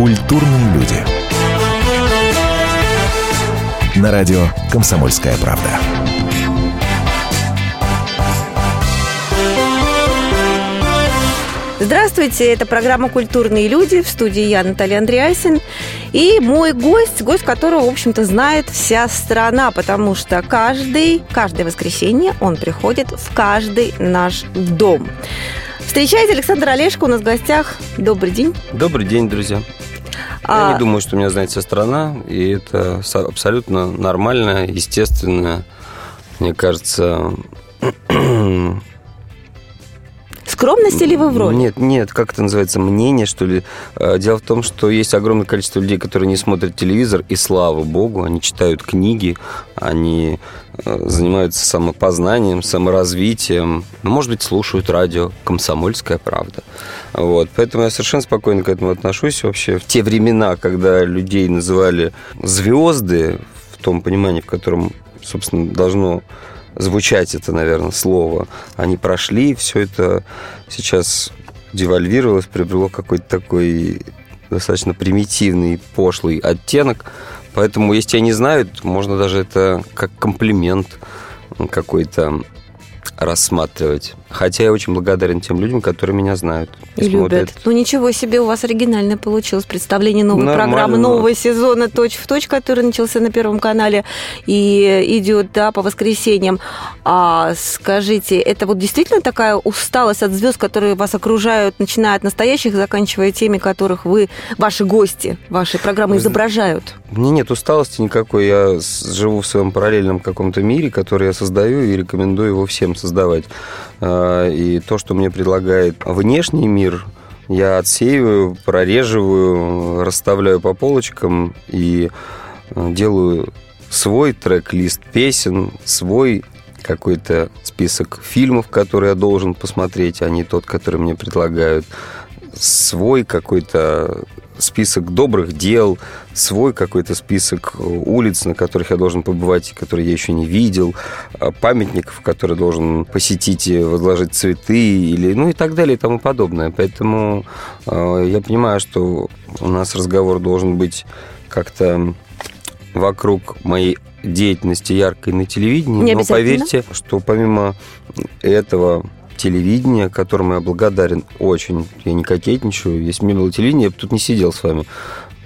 Культурные люди. На радио «Комсомольская правда». Здравствуйте, это программа «Культурные люди» в студии я, Наталья Андреасин. И мой гость, гость которого, в общем-то, знает вся страна, потому что каждый, каждое воскресенье он приходит в каждый наш дом. Встречайте, Александр Олешко у нас в гостях. Добрый день. Добрый день, друзья. А- Я не думаю, что меня знает вся страна, и это со- абсолютно нормально, естественно. Мне кажется... Скромность или вы в роли? Нет, нет, как это называется, мнение, что ли. Э, Дело в том, что есть огромное количество людей, которые не смотрят телевизор, и слава богу, они читают книги, они э, занимаются самопознанием, саморазвитием, ну, может быть, слушают радио «Комсомольская правда». Вот. Поэтому я совершенно спокойно к этому отношусь. Вообще, в те времена, когда людей называли звезды, в том понимании, в котором, собственно, должно звучать это, наверное, слово, они прошли, все это сейчас девальвировалось, приобрело какой-то такой достаточно примитивный, пошлый оттенок. Поэтому, если не знают, можно даже это как комплимент какой-то рассматривать. Хотя я очень благодарен тем людям, которые меня знают. И любят. Ну ничего себе, у вас оригинально получилось представление новой Нормально, программы, но- нового сезона «Точь в точь», который начался на Первом канале и идет да, по воскресеньям. А скажите, это вот действительно такая усталость от звезд, которые вас окружают, начиная от настоящих, заканчивая теми, которых вы, ваши гости, ваши программы изображают? Мне нет усталости никакой. Я живу в своем параллельном каком-то мире, который я создаю и рекомендую его всем создавать. И то, что мне предлагает внешний мир, я отсеиваю, прореживаю, расставляю по полочкам и э, делаю свой трек-лист песен, свой какой-то список фильмов, которые я должен посмотреть, а не тот, который мне предлагают, свой какой-то список добрых дел, свой какой-то список улиц, на которых я должен побывать, которые я еще не видел, а, памятников, которые должен посетить и возложить цветы, или, ну и так далее и тому подобное. Поэтому э, я понимаю, что у нас разговор должен быть как-то вокруг моей деятельности яркой на телевидении, Не но поверьте, что помимо этого телевидения, которому я благодарен очень, я не кокетничаю, если бы не было телевидения, я бы тут не сидел с вами.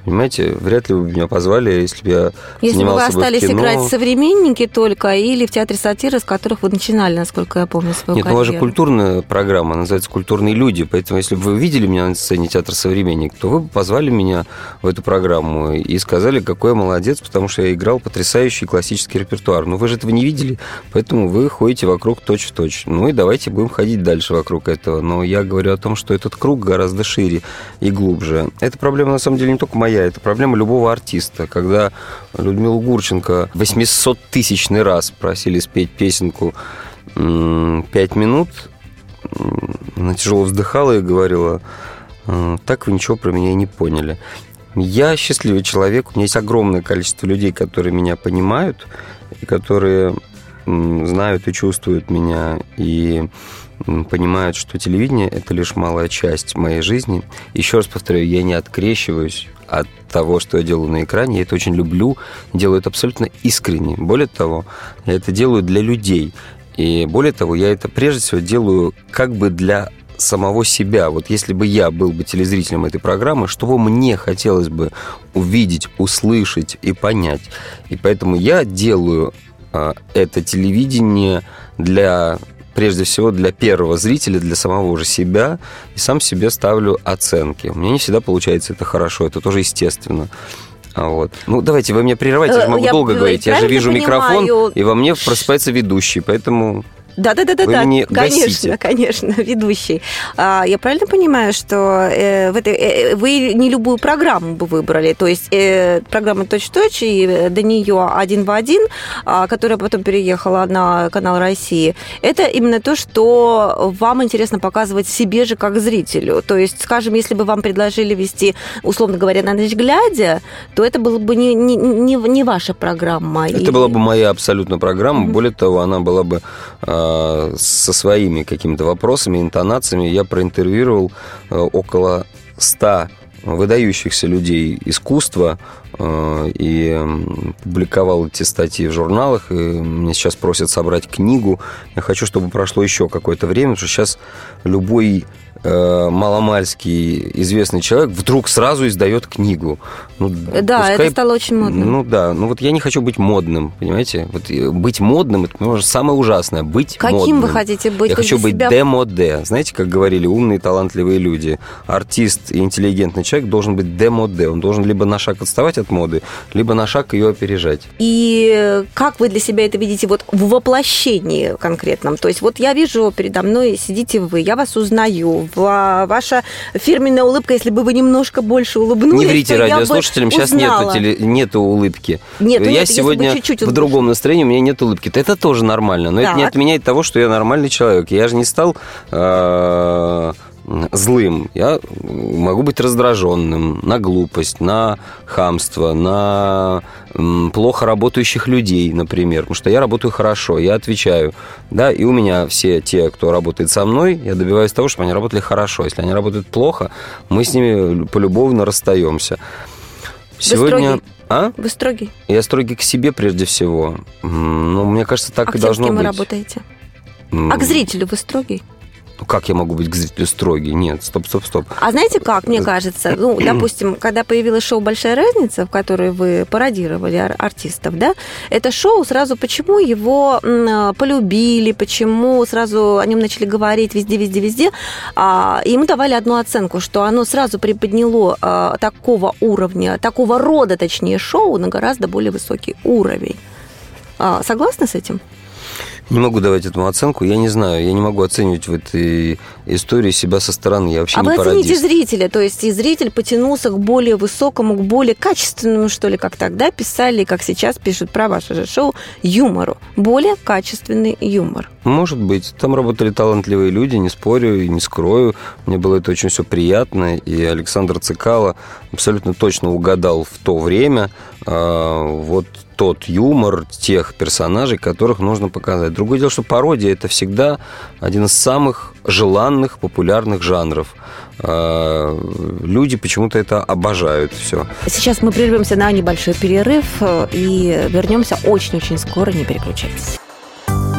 Понимаете, вряд ли бы меня позвали, если бы я Если бы вы занимался бы в остались кино. играть «Современники» только или в театре сатиры, с которых вы начинали, насколько я помню, свою Нет, ну у вас же карьеру. культурная программа, называется «Культурные люди», поэтому если бы вы видели меня на сцене театра «Современник», то вы бы позвали меня в эту программу и сказали, какой я молодец, потому что я играл потрясающий классический репертуар. Но вы же этого не видели, поэтому вы ходите вокруг точь-в-точь. Ну и давайте будем ходить дальше вокруг этого. Но я говорю о том, что этот круг гораздо шире и глубже. Эта проблема, на самом деле, не только моя, это проблема любого артиста. Когда Людмилу Гурченко 800-тысячный раз просили спеть песенку «Пять минут», она тяжело вздыхала и говорила, «Э, так вы ничего про меня и не поняли. Я счастливый человек, у меня есть огромное количество людей, которые меня понимают, и которые знают и чувствуют меня, и понимают, что телевидение – это лишь малая часть моей жизни. Еще раз повторяю, я не открещиваюсь от того, что я делаю на экране. Я это очень люблю, делаю это абсолютно искренне. Более того, я это делаю для людей. И более того, я это прежде всего делаю как бы для самого себя. Вот если бы я был бы телезрителем этой программы, что бы мне хотелось бы увидеть, услышать и понять. И поэтому я делаю а, это телевидение для прежде всего для первого зрителя, для самого уже себя, и сам себе ставлю оценки. У меня не всегда получается это хорошо, это тоже естественно. А Вот. Ну, давайте, вы меня прерывайте, я же Э, могу я долго говорить. Я же вижу микрофон, понимаю? и во мне просыпается ведущий, поэтому Да, да, да, да, Вы да. конечно, гасите. конечно, ведущий. А, я правильно понимаю, что э, в этой, э, вы не любую программу бы выбрали, то есть э, программа точь-в-точь и э, до нее один в один, а, которая потом переехала на канал России. Это именно то, что вам интересно показывать себе же как зрителю. То есть, скажем, если бы вам предложили вести, условно говоря, на ночь глядя, то это была бы не, не, не, не ваша программа. Это И- была бы моя абсолютно программа. Более того, она была бы э, со своими какими-то вопросами, интонациями. Я проинтервьюировал э, около 100 выдающихся людей искусства э, и публиковал эти статьи в журналах. И мне сейчас просят собрать книгу. Я хочу, чтобы прошло еще какое-то время, потому что сейчас любой э, маломальский известный человек вдруг сразу издает книгу. Ну, да, пускай, это стало очень модным. Ну да, ну вот я не хочу быть модным, понимаете? Вот быть модным, это, может, самое ужасное, быть Каким модным. вы хотите быть? Я хочу быть себя... демоде. Знаете, как говорили умные, талантливые люди? Артист и интеллигентный человек должен быть демоде. Он должен либо на шаг отставать от моды, либо на шаг ее опережать. И как вы для себя это видите вот в воплощении конкретном? То есть вот я вижу передо мной сидите вы, я вас узнаю, ваша фирменная улыбка, если бы вы немножко больше улыбнулись, Не врите радиослушателям, сейчас нет, теле, нету улыбки. Нет, я нет, сегодня чуть -чуть в другом настроении, у меня нет улыбки. Это тоже нормально, но так. это не отменяет того, что я нормальный человек. Я же не стал э, злым. Я могу быть раздраженным на глупость, на хамство, на плохо работающих людей, например, потому что я работаю хорошо, я отвечаю, да, и у меня все те, кто работает со мной, я добиваюсь того, чтобы они работали хорошо. Если они работают плохо, мы с ними полюбовно расстаемся. Сегодня... Вы строгий? А? Вы строгий? Я строгий к себе прежде всего. Ну, мне кажется, так а и должно быть. А вы работаете? А к зрителю вы строгий? Ну, как я могу быть к зрителю строгий? Нет, стоп, стоп, стоп. А знаете как, мне кажется, ну, допустим, когда появилось шоу «Большая разница», в которой вы пародировали ар- артистов, да, это шоу сразу, почему его м, полюбили, почему сразу о нем начали говорить везде, везде, везде, а, ему давали одну оценку, что оно сразу приподняло а, такого уровня, такого рода, точнее, шоу на гораздо более высокий уровень. А, согласны с этим? Не могу давать этому оценку, я не знаю, я не могу оценивать в этой истории себя со стороны, я вообще а не вы пародист. оцените зрителя, то есть и зритель потянулся к более высокому, к более качественному, что ли, как тогда писали, как сейчас пишут про ваше же шоу, юмору. Более качественный юмор. Может быть. Там работали талантливые люди, не спорю и не скрою. Мне было это очень все приятно. И Александр Цикало абсолютно точно угадал в то время вот тот юмор тех персонажей, которых нужно показать. Другое дело, что пародия это всегда один из самых желанных, популярных жанров. А, люди почему-то это обожают все. Сейчас мы прервемся на небольшой перерыв э, и вернемся очень-очень скоро. Не переключайтесь.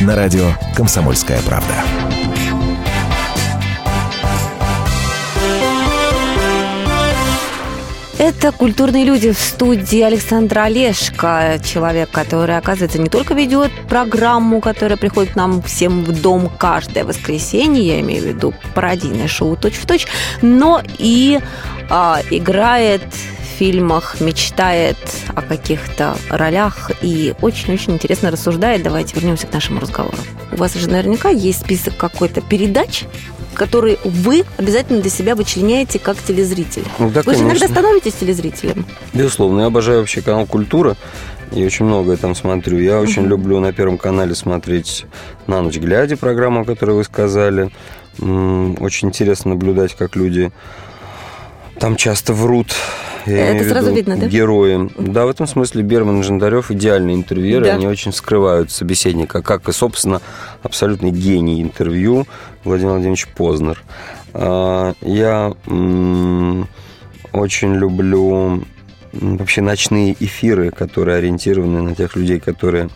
На радио «Комсомольская правда». Это «Культурные люди» в студии Александра Олешко, человек, который, оказывается, не только ведет программу, которая приходит к нам всем в дом каждое воскресенье, я имею в виду пародийное шоу «Точь-в-точь», но и а, играет в фильмах, мечтает о каких-то ролях и очень-очень интересно рассуждает. Давайте вернемся к нашему разговору. У вас же наверняка есть список какой-то передач, который вы обязательно для себя вычленяете как телезритель. Ну, да, вы конечно. же иногда становитесь телезрителем. Безусловно, я обожаю вообще канал «Культура». И очень многое там смотрю. Я очень угу. люблю на Первом канале смотреть «На ночь глядя» программу, которую вы сказали. Очень интересно наблюдать, как люди там часто врут. Я Это сразу виду, видно, да? Герои. Да, в этом смысле Берман и Жандарев идеальные интервьюеры. Да. Они очень скрывают собеседника, как и, собственно, абсолютный гений интервью Владимир Владимирович Познер. А, я очень люблю вообще ночные эфиры, которые ориентированы на тех людей, которые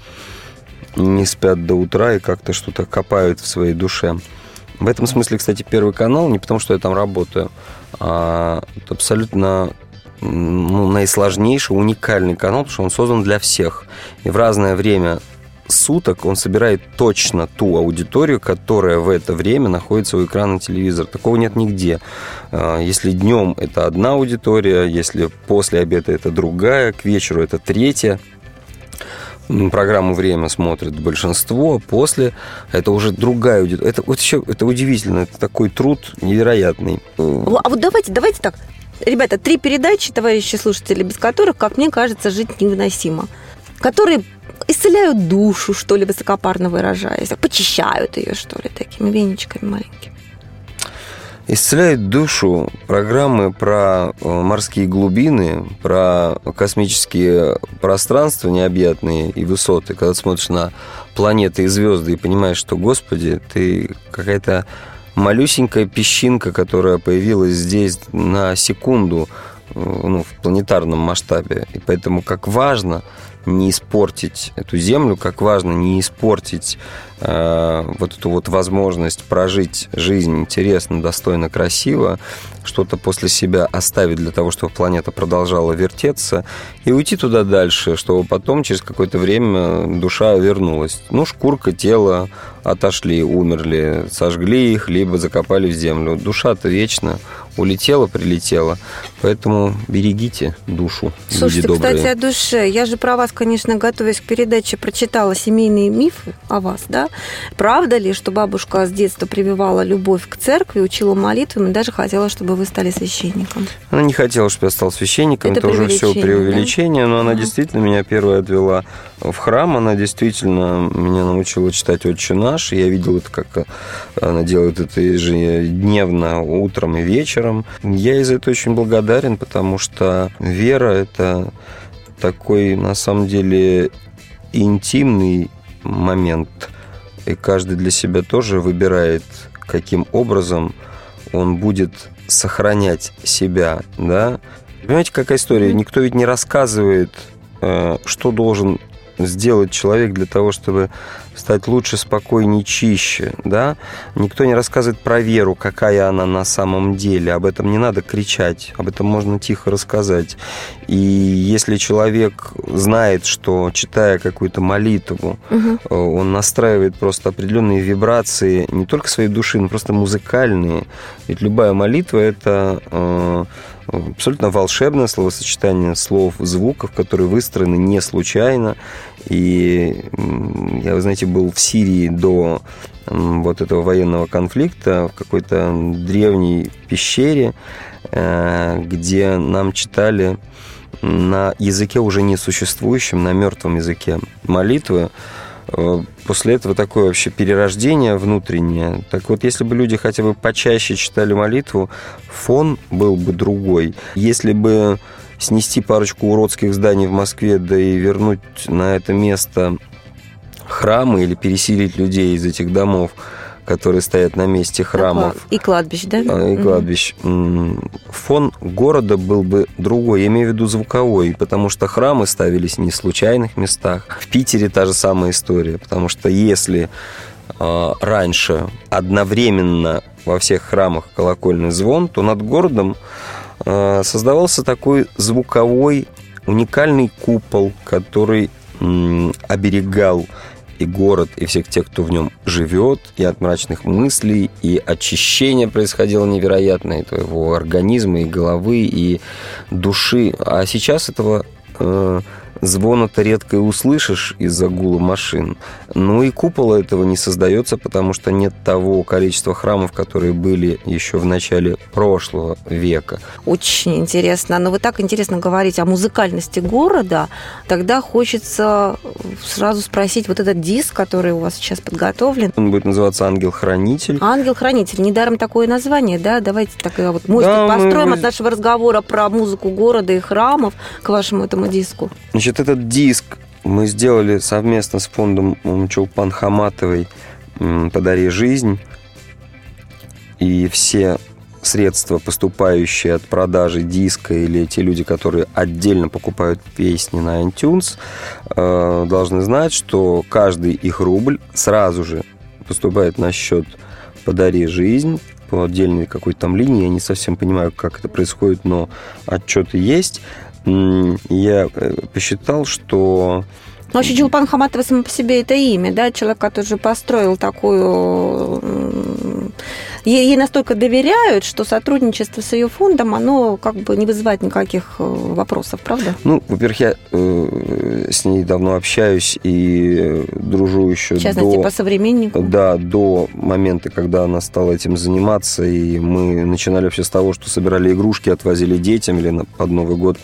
не спят до утра и как-то что-то копают в своей душе. В этом смысле, кстати, Первый канал, не потому что я там работаю, а это абсолютно ну, наисложнейший, уникальный канал, потому что он создан для всех. И в разное время суток он собирает точно ту аудиторию, которая в это время находится у экрана телевизора. Такого нет нигде. А, если днем это одна аудитория, если после обеда это другая, к вечеру это третья программу «Время» смотрит большинство, после это уже другая аудитория. Это, вот еще, это удивительно, это такой труд невероятный. А вот давайте, давайте так, Ребята, три передачи, товарищи слушатели, без которых, как мне кажется, жить невыносимо. Которые исцеляют душу, что ли, высокопарно выражаясь, почищают ее, что ли, такими веничками маленькими. Исцеляет душу программы про э, морские глубины, про космические пространства необъятные и высоты, когда смотришь на планеты и звезды и понимаешь, что, Господи, ты какая-то малюсенькая песчинка, которая появилась здесь на секунду э, ну, в планетарном масштабе. И поэтому как важно не испортить эту землю, как важно не испортить вот эту вот возможность прожить жизнь интересно, достойно, красиво, что-то после себя оставить для того, чтобы планета продолжала вертеться, и уйти туда дальше, чтобы потом через какое-то время душа вернулась. Ну, шкурка, тело отошли, умерли, сожгли их, либо закопали в землю. Душа-то вечна, улетела, прилетела. Поэтому берегите душу, Слушайте, люди добрые. кстати, о душе. Я же про вас, конечно, готовясь к передаче, прочитала семейные мифы о вас, да? Правда ли, что бабушка с детства прививала любовь к церкви, учила молитвам и даже хотела, чтобы вы стали священником? Она не хотела, чтобы я стал священником, Это это, уже все преувеличение, преувеличение, но она действительно меня первая отвела в храм, она действительно меня научила читать «Отче наш», я видел это, как она делает это ежедневно, утром и вечером. Я из-за этого очень благодарен, потому что вера – это такой, на самом деле, интимный момент, и каждый для себя тоже выбирает, каким образом он будет сохранять себя, да. Понимаете, какая история? Никто ведь не рассказывает, э, что должен сделать человек для того, чтобы стать лучше, спокойнее, чище, да? Никто не рассказывает про веру, какая она на самом деле. Об этом не надо кричать, об этом можно тихо рассказать. И если человек знает, что читая какую-то молитву, э, он настраивает просто определенные вибрации не только своей души, но просто музыкальные. Ведь любая молитва это э, абсолютно волшебное словосочетание слов, звуков, которые выстроены не случайно. И я, вы знаете, был в Сирии до вот этого военного конфликта в какой-то древней пещере, э, где нам читали на языке уже несуществующем, на мертвом языке молитвы. Э, После этого такое вообще перерождение внутреннее. Так вот, если бы люди хотя бы почаще читали молитву, фон был бы другой. Если бы снести парочку уродских зданий в Москве, да и вернуть на это место храмы или переселить людей из этих домов, которые стоят на месте храмов, И кладбищ, да? а, и кладбищ, фон города был бы другой, я имею в виду звуковой, потому что храмы ставились не в случайных местах. В Питере та же самая история, потому что если а, раньше одновременно во всех храмах колокольный звон, то над городом а, создавался такой звуковой уникальный купол, который оберегал и город, и всех тех, кто в нем живет, и от мрачных мыслей, и очищение происходило невероятное и твоего организма, и головы, и души. А сейчас этого э, звона-то редко и услышишь из-за гула машин. Ну и купола этого не создается, потому что нет того количества храмов, которые были еще в начале прошлого века. Очень интересно. Но вы так интересно говорите о музыкальности города, тогда хочется сразу спросить вот этот диск, который у вас сейчас подготовлен. Он будет называться «Ангел-хранитель». Ангел-хранитель. Недаром такое название, да? Давайте тогда вот мостик Да, построим мы- от нашего разговора про музыку города и храмов к вашему этому диску. Значит, этот диск мы сделали совместно с фондом Чулпан Хаматовой «Подари жизнь». И все средства, поступающие от продажи диска или те люди, которые отдельно покупают песни на iTunes, э, должны знать, что каждый их рубль сразу же поступает на счет «Подари жизнь», по отдельной какой-то там линии. Я не совсем понимаю, как это происходит, но отчеты есть. Я э, посчитал, что Но вообще Чулпан Хаматова само по себе это имя, да? Человек, который построил такую ей, настолько доверяют, что сотрудничество с ее фондом, оно как бы не вызывает никаких э, вопросов, правда? Ну, во-первых, я э, с ней давно общаюсь и дружу еще В частности, до... по современнику. Да, до момента, когда она стала этим заниматься, и мы начинали вообще с того, что собирали игрушки, отвозили детям или на, под Новый год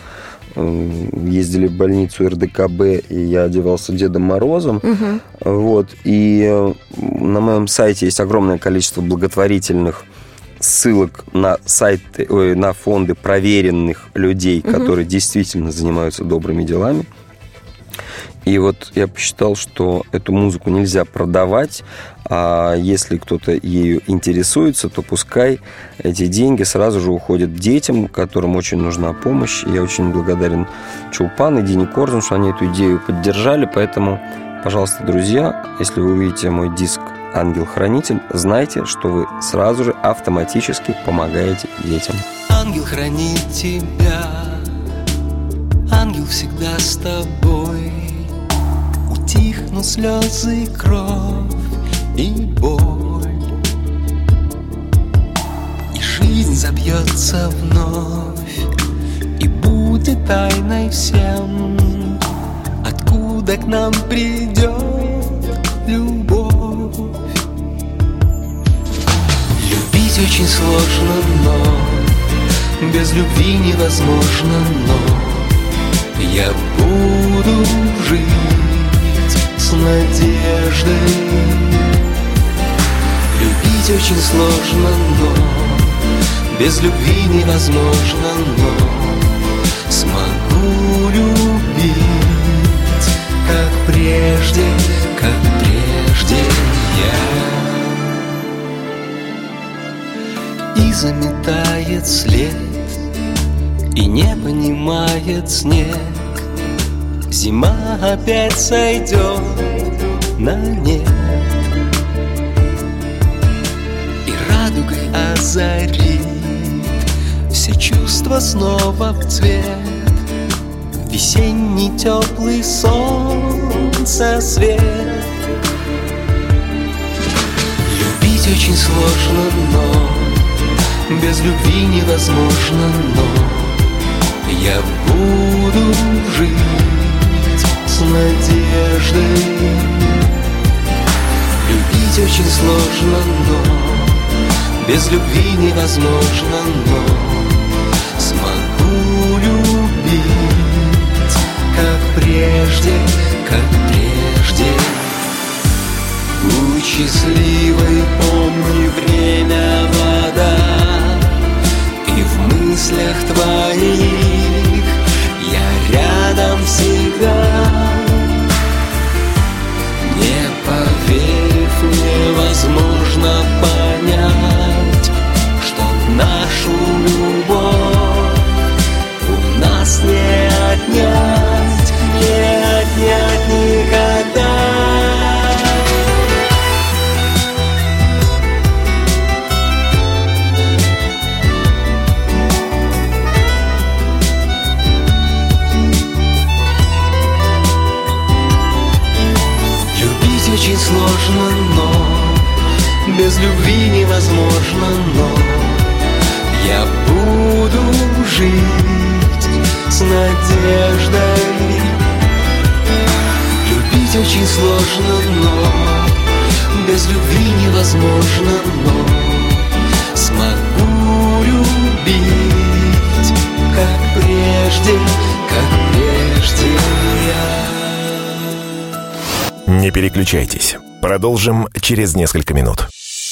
ездили в больницу РДКБ, и я одевался Дедом Морозом. Мгм. Вот. И э, на моем сайте есть огромное количество благотворительных ссылок на сайты, ой, на фонды проверенных людей, Мгм. которые действительно занимаются добрыми делами. И вот я посчитал, что эту музыку нельзя продавать, а если кто-то ею интересуется, то пускай эти деньги сразу же уходят детям, которым очень нужна помощь. Я очень благодарен Чулпан и Дине Корзун, что они эту идею поддержали, поэтому, пожалуйста, друзья, если вы увидите мой диск «Ангел-хранитель», знайте, что вы сразу же автоматически помогаете детям. Ангел хранит тебя, ангел всегда с тобой. Утихнут слезы, кровь и боль. И жизнь забьется вновь, и будет тайной всем, откуда к нам придет любовь. Любить очень сложно, но без любви невозможно, но я буду жить с надеждой. Любить очень сложно, но без любви невозможно, но смогу любить, как прежде, как прежде я и заметает след И не понимает снег Зима опять сойдет на нет. И радугой озарит Все чувства снова в цвет. Весенний теплый солнце свет. Любить очень сложно, но без любви невозможно, но я буду жить с надеждой. Любить очень сложно, но без любви невозможно, но смогу любить, как прежде, как прежде. Будь счастливой, помни время вода И в мыслях твоих рядом всегда. Не поверив, невозможно понять Что нашу любовь у нас не сложно, но без любви невозможно, но смогу любить, как прежде, как прежде я. Не переключайтесь. Продолжим через несколько минут.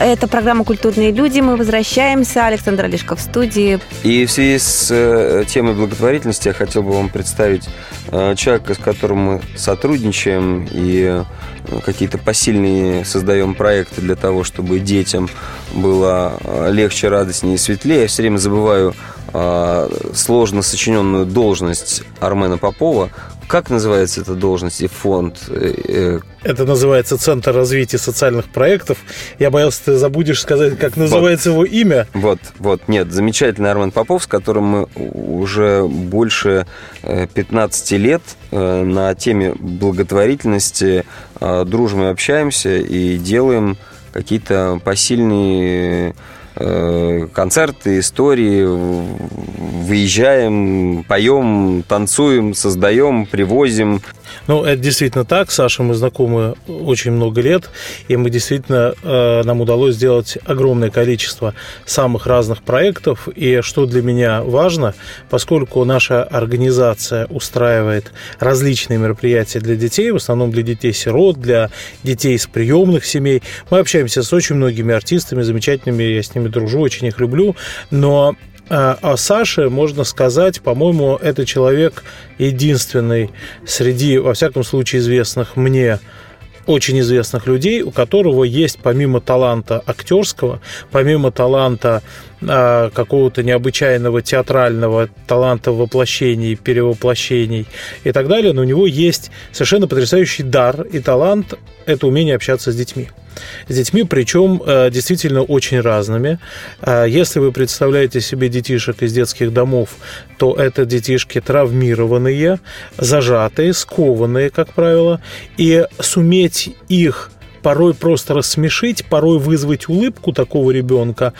Это программа «Культурные люди». Мы возвращаемся. Александр Олешков в студии. И в связи с э, темой благотворительности я хотел бы вам представить э, человека, с которым мы сотрудничаем и э, какие-то посильные создаем проекты для того, чтобы детям было легче, радостнее и светлее. Я все время забываю сложно сочиненную должность Армена Попова. Как называется эта должность и фонд? Э, э, Это называется Центр развития социальных проектов. Я боялся, ты забудешь сказать, как называется его имя. Вот, вот, нет, замечательный Армен Попов, с которым мы уже больше э, 15 лет э, на теме благотворительности дружим и общаемся и делаем какие-то посильные концерты, истории, выезжаем, поем, танцуем, создаем, привозим. Ну, это действительно так. Саша, мы знакомы очень много лет, и мы действительно, э, нам удалось сделать огромное количество самых разных проектов. И что для меня важно, поскольку наша организация устраивает различные мероприятия для детей, в основном для детей-сирот, для детей из приемных семей, мы общаемся с очень многими артистами замечательными, я с ними дружу, очень их люблю, но о Саше можно сказать, по-моему, это человек единственный среди, во всяком случае, известных мне очень известных людей, у которого есть помимо таланта актерского, помимо таланта э, какого-то необычайного театрального таланта воплощений, перевоплощений и так далее, но у него есть совершенно потрясающий дар и талант – это умение общаться с детьми с детьми, причем э, действительно очень разными. Э, Если вы представляете себе детишек из детских домов, то это детишки травмированные, зажатые, скованные, как правило, и суметь их порой просто рассмешить, порой вызвать улыбку такого ребенка,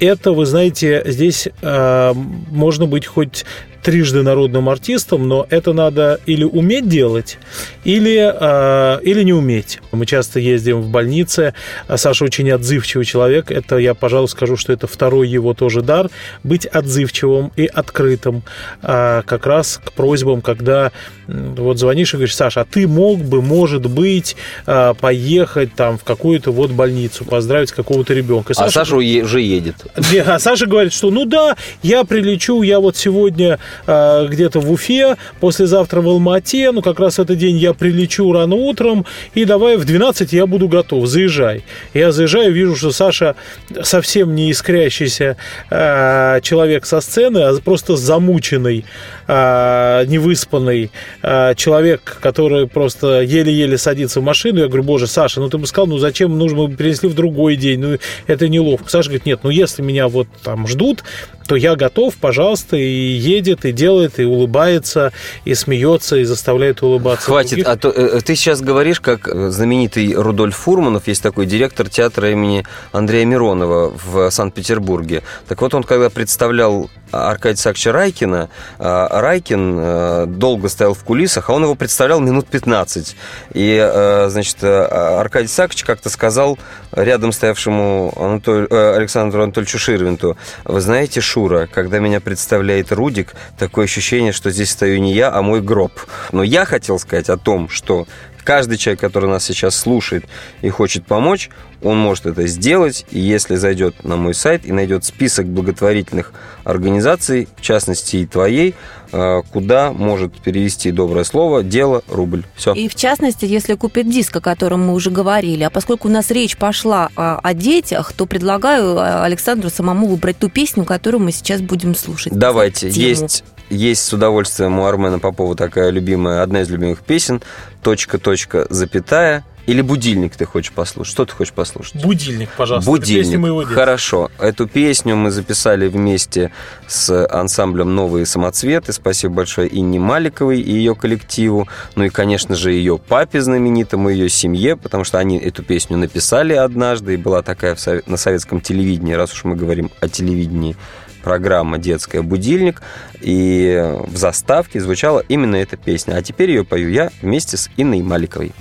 это, вы знаете, здесь э, можно быть хоть трижды народным артистом, но это надо или уметь делать, или, э, или не уметь. Мы часто ездим в больницы. Саша очень отзывчивый человек. Это я, пожалуй, скажу, что это второй его тоже дар. Быть отзывчивым и открытым э, как раз к просьбам, когда вот звонишь и говоришь, Саша, а ты мог бы, может быть, э, поехать там в какую-то вот больницу, поздравить какого-то ребенка. А Саша уже едет. Не, а Саша говорит, что ну да, я прилечу, я вот сегодня где-то в Уфе, послезавтра в Алмате, ну как раз этот день я прилечу рано утром, и давай в 12 я буду готов, заезжай. Я заезжаю, вижу, что Саша совсем не искрящийся э, человек со сцены, а просто замученный, э, невыспанный э, человек, который просто еле-еле садится в машину. Я говорю, боже, Саша, ну ты бы сказал, ну зачем нужно, мы бы перенесли в другой день, ну это неловко. Саша говорит, нет, ну если меня вот там ждут, то я готов, пожалуйста, и едет, и делает, и улыбается, и смеется, и заставляет улыбаться. Хватит, других. а то э, ты сейчас говоришь, как знаменитый Рудольф Фурманов, есть такой директор театра имени Андрея Миронова в Санкт-Петербурге. Так вот, он когда представлял Аркадия Сакча Райкина, э, Райкин э, долго стоял в кулисах, а он его представлял минут 15. И, э, значит, э, Аркадий Сакч как-то сказал рядом стоявшему Анатоль... Александру Анатольевичу Ширвинту, вы знаете, Шура, когда меня представляет Рудик, такое ощущение, что здесь стою не я, а мой гроб. Но я хотел сказать о том, что каждый человек, который нас сейчас слушает и хочет помочь, он может это сделать, и если зайдет на мой сайт и найдет список благотворительных организаций, в частности и твоей, э, куда может перевести доброе слово «дело рубль». Все. И в частности, если купит диск, о котором мы уже говорили, а поскольку у нас речь пошла о, о детях, то предлагаю э, Александру самому выбрать ту песню, которую мы сейчас будем слушать. Давайте, есть, есть с удовольствием у Армена Попова такая любимая, одна из любимых песен, точка, точка, запятая, или будильник ты хочешь послушать? Что ты хочешь послушать? Будильник, пожалуйста. Будильник. моего. Хорошо. Эту песню мы записали вместе с ансамблем «Новые самоцветы». Спасибо большое Инне Маликовой и ее коллективу. Ну и, конечно же, ее папе знаменитому, ее семье, потому что они эту песню написали однажды, и была такая на советском телевидении, раз уж мы говорим о телевидении, программа «Детская будильник», и в заставке звучала именно эта песня. А теперь ее пою я вместе с Инной Маликовой.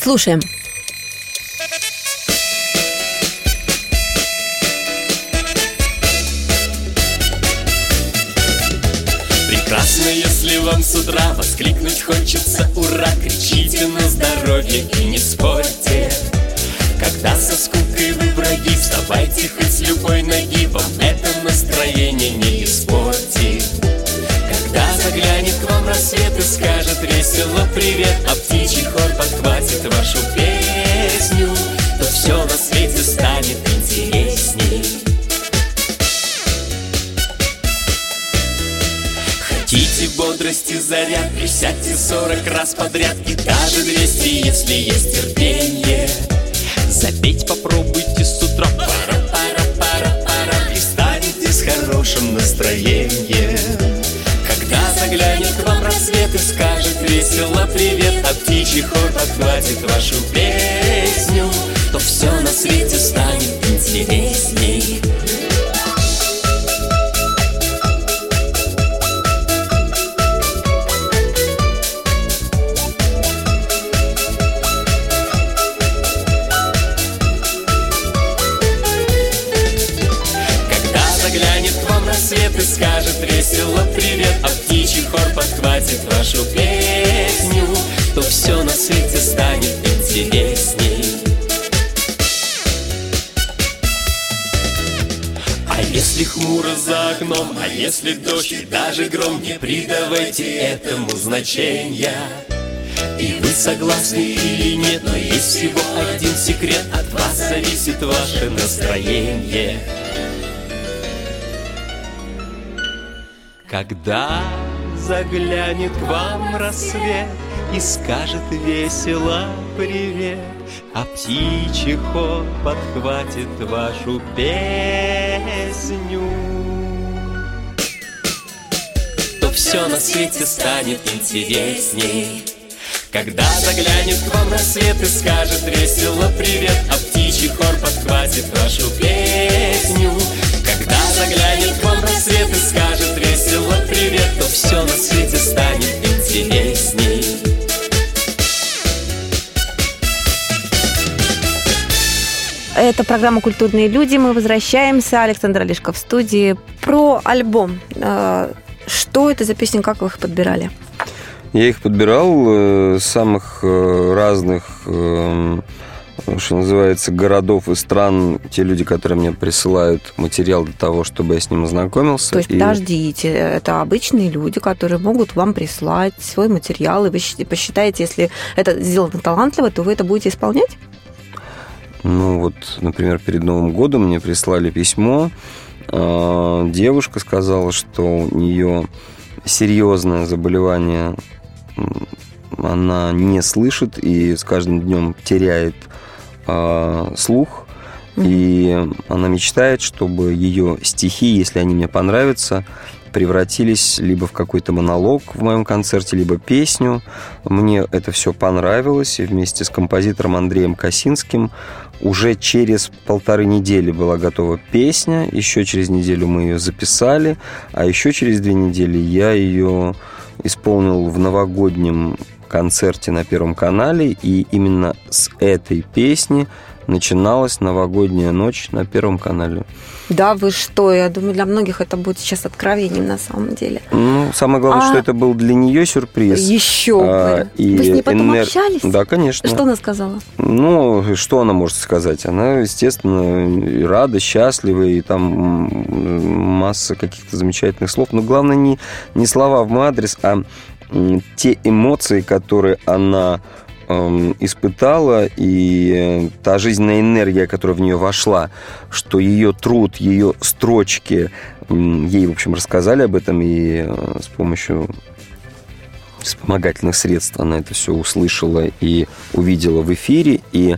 Слушаем. Прекрасно, если вам с утра воскликнуть хочется Ура, кричите на здоровье и не спорьте Когда со скукой вы враги Вставайте хоть с любой раз подряд И даже двести, если есть терпение. Запеть попробуйте с утра. Пара-пара-пара-пара И станете с хорошим настроением. Когда заглянет к вам рассвет и скажет весело привет А птичий хор подхватит вашу песню То все на свете если дождь и даже гром Не придавайте этому значения. И вы согласны или нет, но есть всего один секрет. От вас зависит ваше настроение. Когда заглянет к вам рассвет И скажет весело привет А птичий хор подхватит вашу песню все на свете станет интересней когда заглянет к вам рассвет и скажет весело привет А птичий хор подхватит вашу песню Когда заглянет к вам рассвет и скажет весело привет То все на свете станет интересней Это программа «Культурные люди». Мы возвращаемся. Александр Олешков в студии. Про альбом. Что это за песни, как вы их подбирали? Я их подбирал э, самых э, разных, э, что называется, городов и стран. Те люди, которые мне присылают материал для того, чтобы я с ним ознакомился. То есть, И- подождите, это обычные люди, которые могут вам прислать свой материал, и вы посчитаете, если это сделано талантливо, то вы это будете исполнять? Ну вот, например, перед Новым годом мне прислали письмо. А, Девушка сказала, что у нее серьезное заболевание, она не слышит и с каждым днем теряет а, слух. И она мечтает, чтобы ее стихи, если они мне понравятся, превратились либо в какой-то монолог в моем концерте, либо песню. Мне это все понравилось, и вместе с композитором Андреем Косинским уже через полторы недели была готова песня, еще через неделю мы ее записали, а еще через две недели я ее исполнил в новогоднем концерте на Первом канале, и именно с этой песни начиналась новогодняя ночь на Первом канале. Да, вы что? Я думаю, для многих это будет сейчас откровением на самом деле. Ну, самое главное, А- что это был для нее сюрприз. Еще А, бы. и Вы с ней потом энер- общались? Да, конечно. Что она сказала? Ну, что она может сказать? Она, естественно, рада, счастлива, и там масса каких-то замечательных слов. Но главное не, не слова в мой адрес, а те эмоции, которые она испытала, и э, та жизненная энергия, которая в нее вошла, что ее труд, ее строчки, ей, в общем, рассказали об этом, и э, с помощью вспомогательных средств она это все услышала и увидела в эфире, и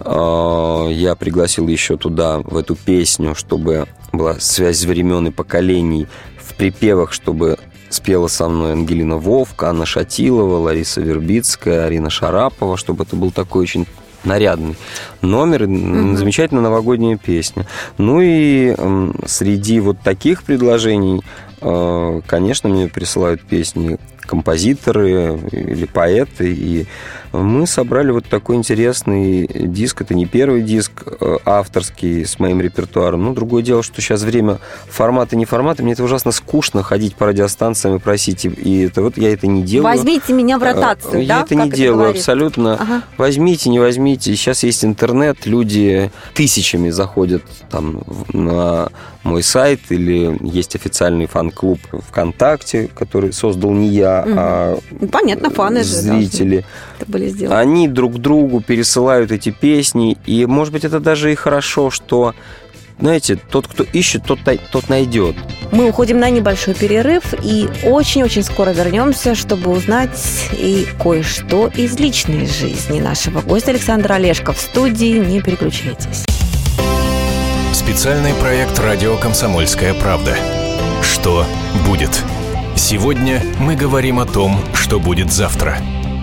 э, я пригласил еще туда, в эту песню, чтобы была связь времен и поколений, в припевах, чтобы спела со мной Ангелина Вовка, Анна Шатилова, Лариса Вербицкая, Арина Шарапова, чтобы это был такой очень нарядный номер, м, замечательная новогодняя песня. Ну и м, среди вот таких предложений, э, конечно, мне присылают песни композиторы или поэты, и мы собрали вот такой интересный диск. Это не первый диск э, авторский с моим репертуаром. Ну, другое дело, что сейчас время формата не формата. Мне это ужасно скучно ходить по радиостанциям и просить. И это вот я это не делаю. Возьмите меня в ротацию, я да? это не Как делаю говорится? абсолютно. Ага. Возьмите, не возьмите. Сейчас есть интернет, люди тысячами заходят там на мой сайт или есть официальный фан-клуб ВКонтакте, который создал не я, Мгм. а понятно, фаны же зрители. Это были сделаны. Они друг другу пересылают эти песни, и, может быть, это даже и хорошо, что, знаете, тот, кто ищет, тот, тот найдет. Мы уходим на небольшой перерыв и очень-очень скоро вернемся, чтобы узнать и кое-что из личной жизни нашего гостя Александра Олешко в студии. Не переключайтесь. Специальный проект «Радио Комсомольская правда». Что будет? Сегодня мы говорим о том, что будет завтра.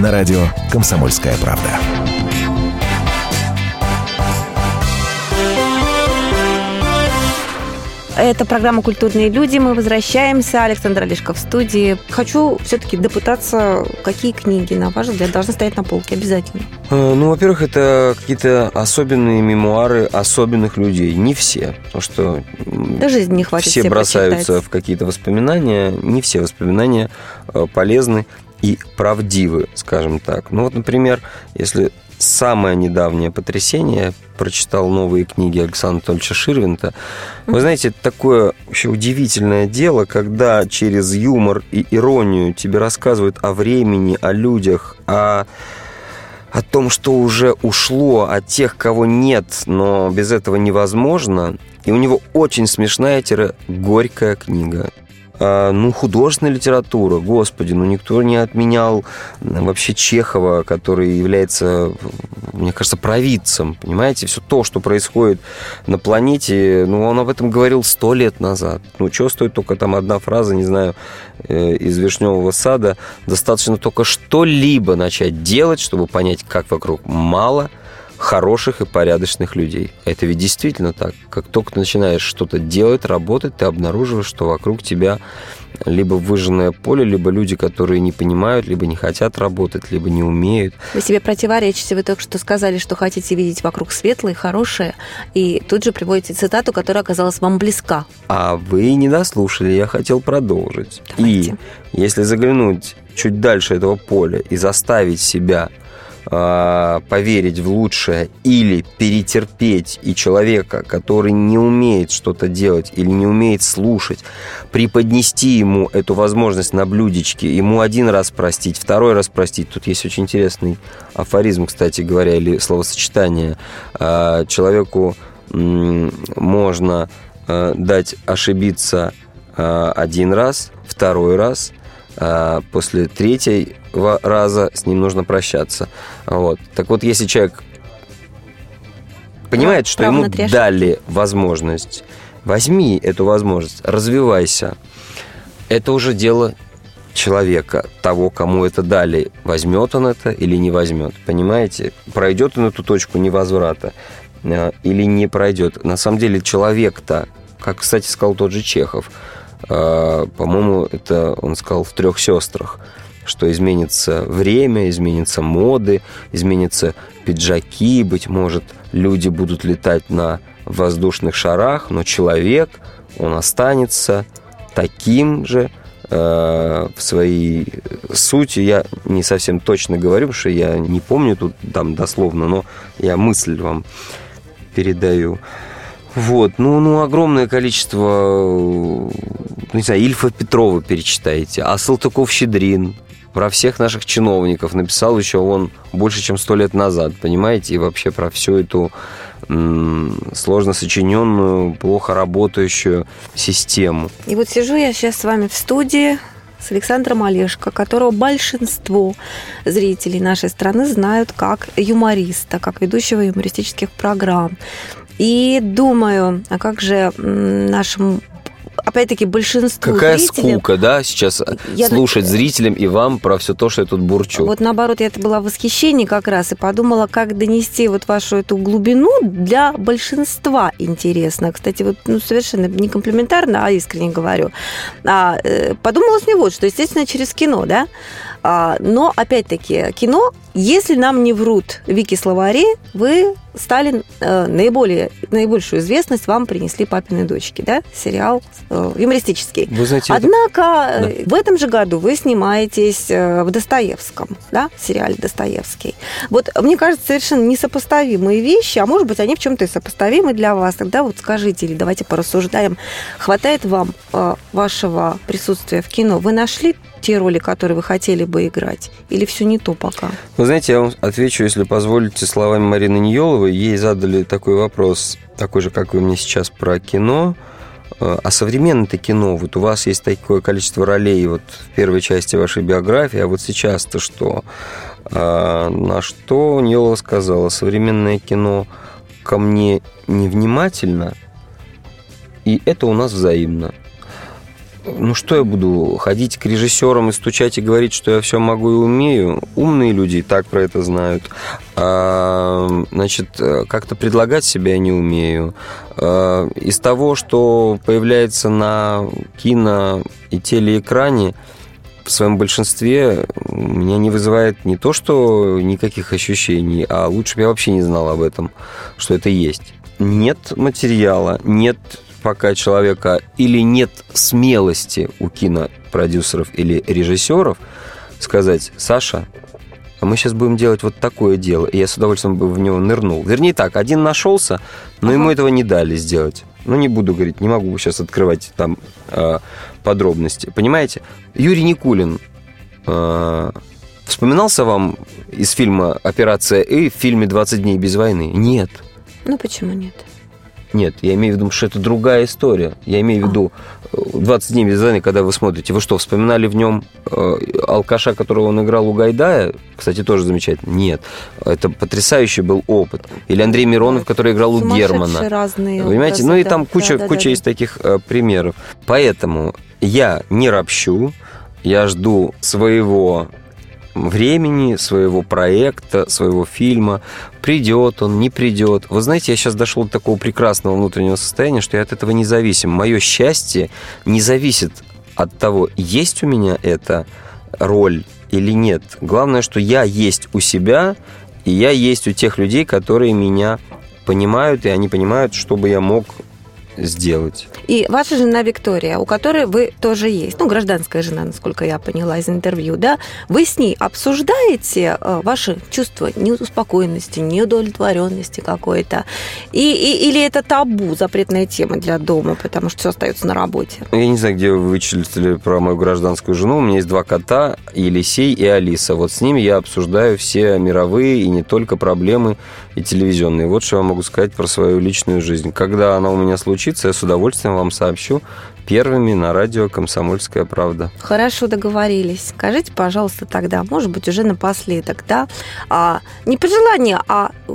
На радио «Комсомольская правда». Это программа «Культурные люди». Мы возвращаемся. Александр Олешко в студии. Хочу все-таки допытаться, какие книги, на ваш взгляд, должны стоять на полке обязательно. Э, Ну, во-первых, это какие-то особенные мемуары особенных людей. Не все, потому что Да жизни не хватит все все бросаются прочитать. в какие-то воспоминания. Не все воспоминания э, полезны и правдивы, скажем так. Ну вот, например, если самое недавнее потрясение, прочитал новые книги Александра Анатольевича Ширвинта. Вы знаете, это такое вообще удивительное дело, когда через юмор и иронию тебе рассказывают о времени, о людях, о о том, что уже ушло, о тех, кого нет, но без этого невозможно. И у него очень смешная-горькая книга. А, ну, художественная литература, господи, ну никто не отменял вообще Чехова, который является, мне кажется, провидцем, понимаете? Все то, что происходит на планете, ну, он об этом говорил сто лет назад. Ну, что стоит только там одна фраза, не знаю, э, из «Вишневого сада», достаточно только что-либо начать делать, чтобы понять, как вокруг мало хороших и порядочных людей. Это ведь действительно так. Как только ты начинаешь что-то делать, работать, ты обнаруживаешь, что вокруг тебя либо выжженное поле, либо люди, которые не понимают, либо не хотят работать, либо не умеют. Вы себе противоречите. Вы только что сказали, что хотите видеть вокруг светлое, хорошее, и тут же приводите цитату, которая оказалась вам близка. А вы не дослушали, я хотел продолжить. Давайте. И если заглянуть чуть дальше этого поля и заставить себя а, поверить в лучшее или перетерпеть и человека, который не умеет что-то делать или не умеет слушать, преподнести ему эту возможность на блюдечке, ему один раз простить, второй раз простить. Тут есть очень интересный афоризм, кстати говоря, или словосочетание. А, Человеку можно э, дать ошибиться э, один раз, второй раз, а после третьего раза с ним нужно прощаться. Вот. Так вот, если человек понимает, что Право ему дали возможность, возьми эту возможность, развивайся. Это уже дело человека, того, кому это дали, возьмет он это или не возьмет. Понимаете? Пройдет он эту точку невозврата э, или не пройдет. На самом деле человек-то, как, кстати, сказал тот же Чехов, э, по-моему, это он сказал в трех сестрах, что изменится время, изменятся моды, изменятся пиджаки, быть может, люди будут летать на воздушных шарах, но человек, он останется таким же э, в своей сути. Я не совсем точно говорю, потому что я не помню тут там дословно, но я мысль вам передаю. Вот, ну, ну, огромное количество, э, не знаю, Ильфа Петрова перечитайте, а Салтыков-Щедрин, про всех наших чиновников написал еще он больше, чем сто лет назад, понимаете, и вообще про всю эту сложно сочиненную, плохо работающую систему. И вот сижу я сейчас с вами в студии, с Александром Олешко, которого большинство зрителей нашей страны знают как юмориста, как ведущего юмористических программ. И думаю, а как же нашим опять-таки большинству Какая зрителей... скука, да, сейчас Я- слушать зрителям и вам про все то, что я тут бурчу. Вот наоборот, я это была в восхищении как раз и подумала, как донести вот вашу эту глубину для большинства интересно. Кстати, вот ну, совершенно не комплиментарно, а искренне говорю. А, э, подумала с него, что, естественно, через кино, да? А, но, опять-таки, кино, если нам не врут Вики словари, вы стали э, наиболее, наибольшую известность вам принесли «Папины дочки», да? Сериал э, юмористический. Вы знаете, это- Однако э, в этом же году вы снимаетесь э, в Достоевском, да, в сериале Достоевский. Вот мне кажется, совершенно несопоставимые вещи, а может быть, они в чем-то и сопоставимы для вас. Тогда вот скажите, или давайте порассуждаем, хватает вам э, вашего присутствия в кино? Вы нашли те роли, которые вы хотели бы играть? Или все не то пока? Вы знаете, я вам отвечу, если позволите, словами Марины Ньоловой. Ей задали такой вопрос, такой же, как вы мне сейчас про кино. Э, А современное-то кино, вот у вас есть такое количество ролей вот в первой части вашей биографии, а вот сейчас-то что? А, На что Ньолова сказала, современное кино ко мне невнимательно, и это у нас взаимно. Ну что я буду ходить к режиссерам и стучать и говорить, что я все могу и умею? Умные люди и так про это знают. А, значит, э, как-то предлагать себя я не умею. А, из того, что появляется на кино и телеэкране, в своем большинстве меня не вызывает не то, что никаких ощущений, а лучше бы я вообще не знал об этом, что это есть. Нет материала, нет пока человека или нет смелости у кинопродюсеров или режиссеров сказать, Саша, а мы сейчас будем делать вот такое дело, и я с удовольствием бы в него нырнул. Вернее так, один нашелся, но ему этого не дали сделать. Ну, не буду говорить, не могу сейчас открывать там э, подробности. Понимаете? Юрий Никулин э, вспоминался вам из фильма «Операция И» в фильме «20 дней без войны»? Нет. Ну, почему нет? Нет, я имею в виду, что это другая история. Я имею в виду э, 20 дней без войны, когда вы смотрите. Вы что, вспоминали в нем э, алкаша, которого он играл у Гайдая? Кстати, тоже замечательно. Нет. Это потрясающий был опыт. Или Андрей Миронов, который играл у Германа. разные Понимаете? образы, Ну и да. там куча, Да, да, куча да, есть таких э, примеров. Поэтому я не ропщу, я жду своего времени, своего проекта, своего фильма. Придет он, не придет. Вы знаете, я сейчас дошел до такого прекрасного внутреннего состояния, что я от этого не зависим. Мое счастье не зависит от того, есть у меня эта роль или нет. Главное, что я есть у себя, и я есть у тех людей, которые меня понимают, и они понимают, что бы я мог сделать. И ваша жена Виктория, у которой вы тоже есть, ну, гражданская жена, насколько я поняла из интервью, да, вы с ней обсуждаете э, ваши чувства неуспокоенности, неудовлетворенности какой-то? И, и- или это табу, запретная тема для дома, потому что все остается на работе? Я не знаю, где вы вычислили про мою гражданскую жену. У меня есть два кота, Елисей и Алиса. Вот с ними я обсуждаю все мировые и не только проблемы и телевизионные. Вот что я могу сказать про свою личную жизнь. Когда она у меня случится, я с удовольствием вам сообщу первыми на радио «Комсомольская правда». Хорошо договорились. Скажите, пожалуйста, тогда, может быть, уже напоследок, да, а, не пожелание, а э,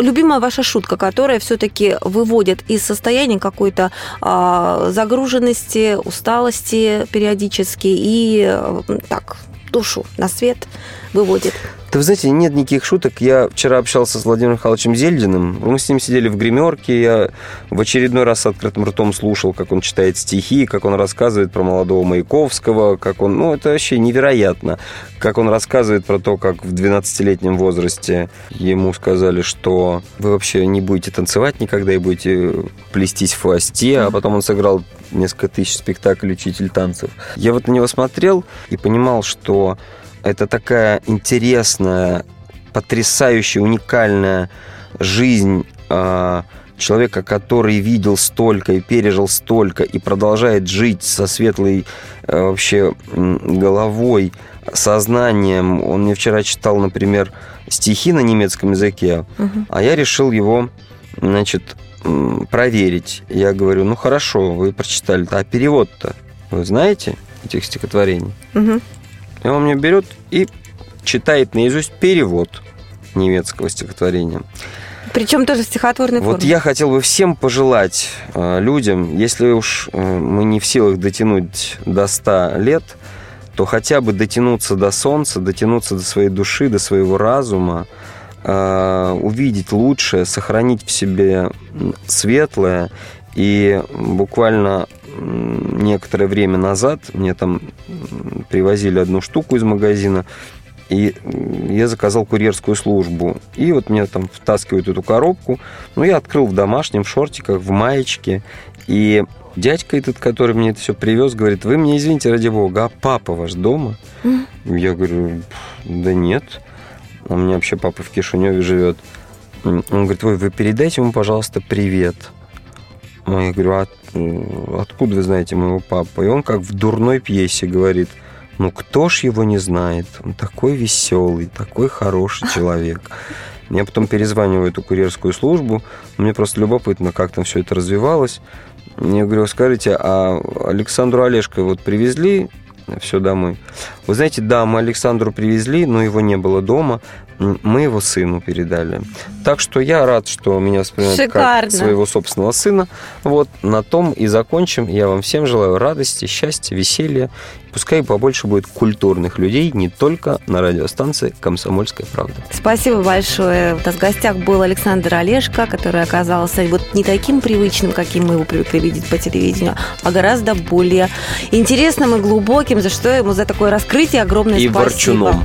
любимая ваша шутка, которая все-таки выводит из состояния какой-то а, загруженности, усталости периодически и э, так душу на свет выводит. Да вы знаете, нет никаких шуток. Я вчера общался с Владимиром Михайловичем Зельдиным. Мы с ним сидели в гримерке. Я в очередной раз с открытым ртом слушал, как он читает стихи, как он рассказывает про молодого Маяковского, как он... Ну, это вообще невероятно. Как он рассказывает про то, как в 12-летнем возрасте ему сказали, что вы вообще не будете танцевать никогда и будете плестись в хвосте, а потом он сыграл несколько тысяч спектаклей «Учитель танцев». Я вот на него смотрел и понимал, что это такая интересная, потрясающая, уникальная жизнь а, человека, который видел столько и пережил столько и продолжает жить со светлой а, вообще головой, сознанием. Он мне вчера читал, например, стихи на немецком языке, а я решил его, значит, проверить. Я говорю, ну хорошо, вы прочитали, а перевод-то вы знаете? этих стихотворений. Мгм. И он мне берет и читает наизусть перевод немецкого стихотворения. Причем тоже в стихотворной Вот форме. я хотел бы всем пожелать э, людям, если уж э, мы не в силах дотянуть до 100 лет, то хотя бы дотянуться до солнца, дотянуться до своей души, до своего разума, э, увидеть лучшее, сохранить в себе светлое. И буквально некоторое время назад мне там привозили одну штуку из магазина, и я заказал курьерскую службу. И вот мне там втаскивают эту коробку. Ну, я открыл в домашнем в шортиках, в маечке. И дядька этот, который мне это все привез, говорит, вы мне извините, ради бога, а папа ваш дома? Я говорю, да нет. У меня вообще папа в Кишиневе живет. Он говорит, ой, вы передайте ему, пожалуйста, привет. Я говорю, «А, откуда вы знаете моего папу? И он как в дурной пьесе говорит, ну кто ж его не знает? Он такой веселый, такой хороший человек. Я потом перезваниваю эту курьерскую службу. Мне просто любопытно, как там все это развивалось. Я говорю, скажите, а Александру Олежко вот привезли все домой? Вы знаете, да, мы Александру привезли, но его не было дома. Мы его сыну передали. Так что я рад, что меня воспринимают Шикарно. как своего собственного сына. Вот на том и закончим. Я вам всем желаю радости, счастья, веселья. Пускай побольше будет культурных людей не только на радиостанции «Комсомольская правда». Спасибо большое. У нас в гостях был Александр Олешко, который оказался вот не таким привычным, каким мы его привыкли видеть по телевидению, а гораздо более интересным и глубоким, за что ему за такое раскрытие огромное И спасибо. ворчуном.